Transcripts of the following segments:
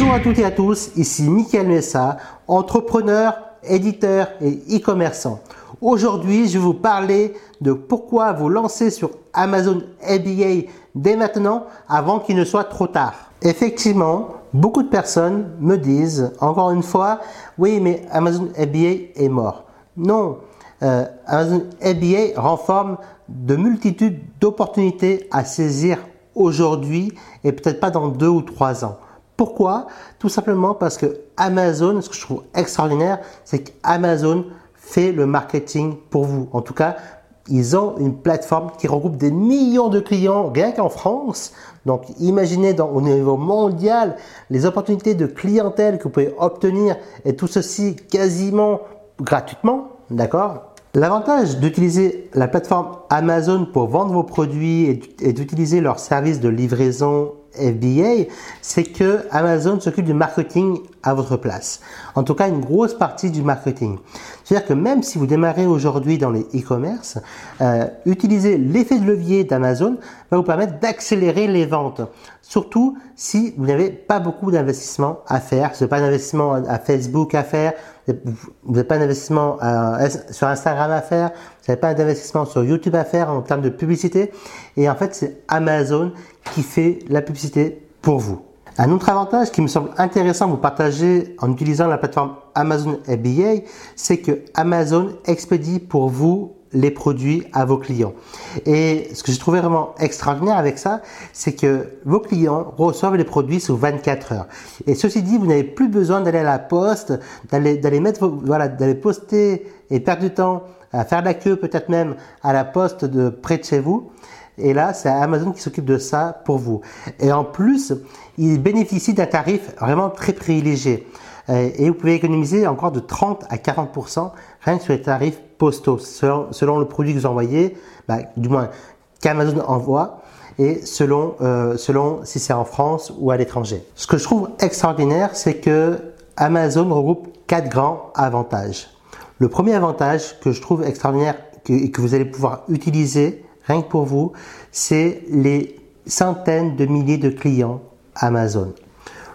Bonjour à toutes et à tous, ici Mickaël Messa, entrepreneur, éditeur et e-commerçant. Aujourd'hui, je vais vous parler de pourquoi vous lancer sur Amazon FBA dès maintenant avant qu'il ne soit trop tard. Effectivement, beaucoup de personnes me disent, encore une fois, oui, mais Amazon FBA est mort. Non, euh, Amazon FBA renforme de multitudes d'opportunités à saisir aujourd'hui et peut-être pas dans deux ou trois ans. Pourquoi? Tout simplement parce que Amazon, ce que je trouve extraordinaire, c'est qu'Amazon fait le marketing pour vous. En tout cas, ils ont une plateforme qui regroupe des millions de clients rien qu'en France. Donc imaginez au niveau mondial les opportunités de clientèle que vous pouvez obtenir et tout ceci quasiment gratuitement. D'accord? L'avantage d'utiliser la plateforme Amazon pour vendre vos produits et d'utiliser leur service de livraison FBA, c'est que Amazon s'occupe du marketing à votre place. En tout cas, une grosse partie du marketing. C'est-à-dire que même si vous démarrez aujourd'hui dans les e-commerce, euh, utiliser l'effet de levier d'Amazon va vous permettre d'accélérer les ventes. Surtout si vous n'avez pas beaucoup d'investissement à faire. Ce n'est pas d'investissement à Facebook à faire. Vous n'avez pas d'investissement sur Instagram à faire. Vous n'avez pas d'investissement sur YouTube à faire en termes de publicité. Et en fait, c'est Amazon qui fait la publicité pour vous. Un autre avantage qui me semble intéressant de vous partager en utilisant la plateforme Amazon FBA, c'est que Amazon expédie pour vous les produits à vos clients. Et ce que j'ai trouvé vraiment extraordinaire avec ça, c'est que vos clients reçoivent les produits sous 24 heures. Et ceci dit, vous n'avez plus besoin d'aller à la poste, d'aller mettre voilà, d'aller poster et perdre du temps à faire la queue peut-être même à la poste de près de chez vous. Et là, c'est Amazon qui s'occupe de ça pour vous. Et en plus, il bénéficie d'un tarif vraiment très privilégié. Et vous pouvez économiser encore de 30 à 40% rien que sur les tarifs selon, le produit que vous envoyez, bah, du moins qu'Amazon envoie, et euh, selon si c'est en France ou à l'étranger. Ce que je trouve extraordinaire, c'est que Amazon regroupe quatre grands avantages. Le premier avantage que je trouve extraordinaire et que vous allez pouvoir utiliser rien que pour vous, c'est les centaines de milliers de clients Amazon.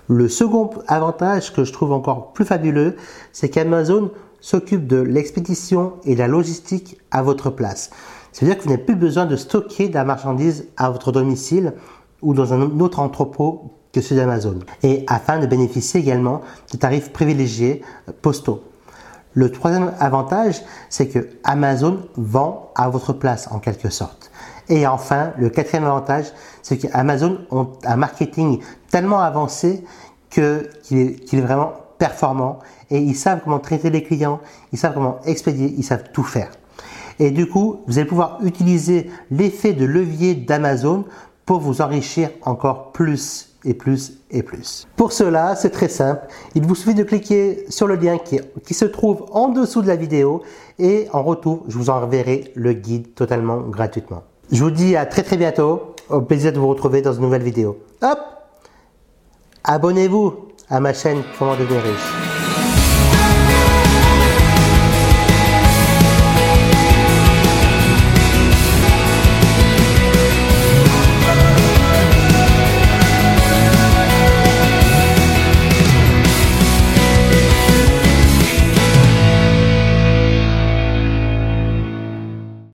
Le second avantage que je trouve encore plus fabuleux, c'est qu'Amazon s'occupe de l'expédition et de la logistique à votre place. C'est-à-dire que vous n'avez plus besoin de stocker de la marchandise à votre domicile ou dans un autre entrepôt que celui d'Amazon. Et afin de bénéficier également de tarifs privilégiés euh, postaux. Le troisième avantage, c'est que Amazon vend à votre place en quelque sorte. Et enfin, le quatrième avantage, c'est qu'Amazon ont un marketing tellement avancé qu'il, est vraiment performant et ils savent comment traiter les clients, ils savent comment expédier, ils savent tout faire. Et du coup, vous allez pouvoir utiliser l'effet de levier d'Amazon pour vous enrichir encore plus plus et plus. Pour cela, c'est très simple. Il vous suffit de cliquer sur le lien qui, qui, se trouve en dessous de la vidéo et en retour, je vous enverrai le guide totalement gratuitement. Je vous dis à très très bientôt. Au plaisir de vous retrouver dans une nouvelle vidéo. Hop Abonnez-vous à ma chaîne Comment devenir riche.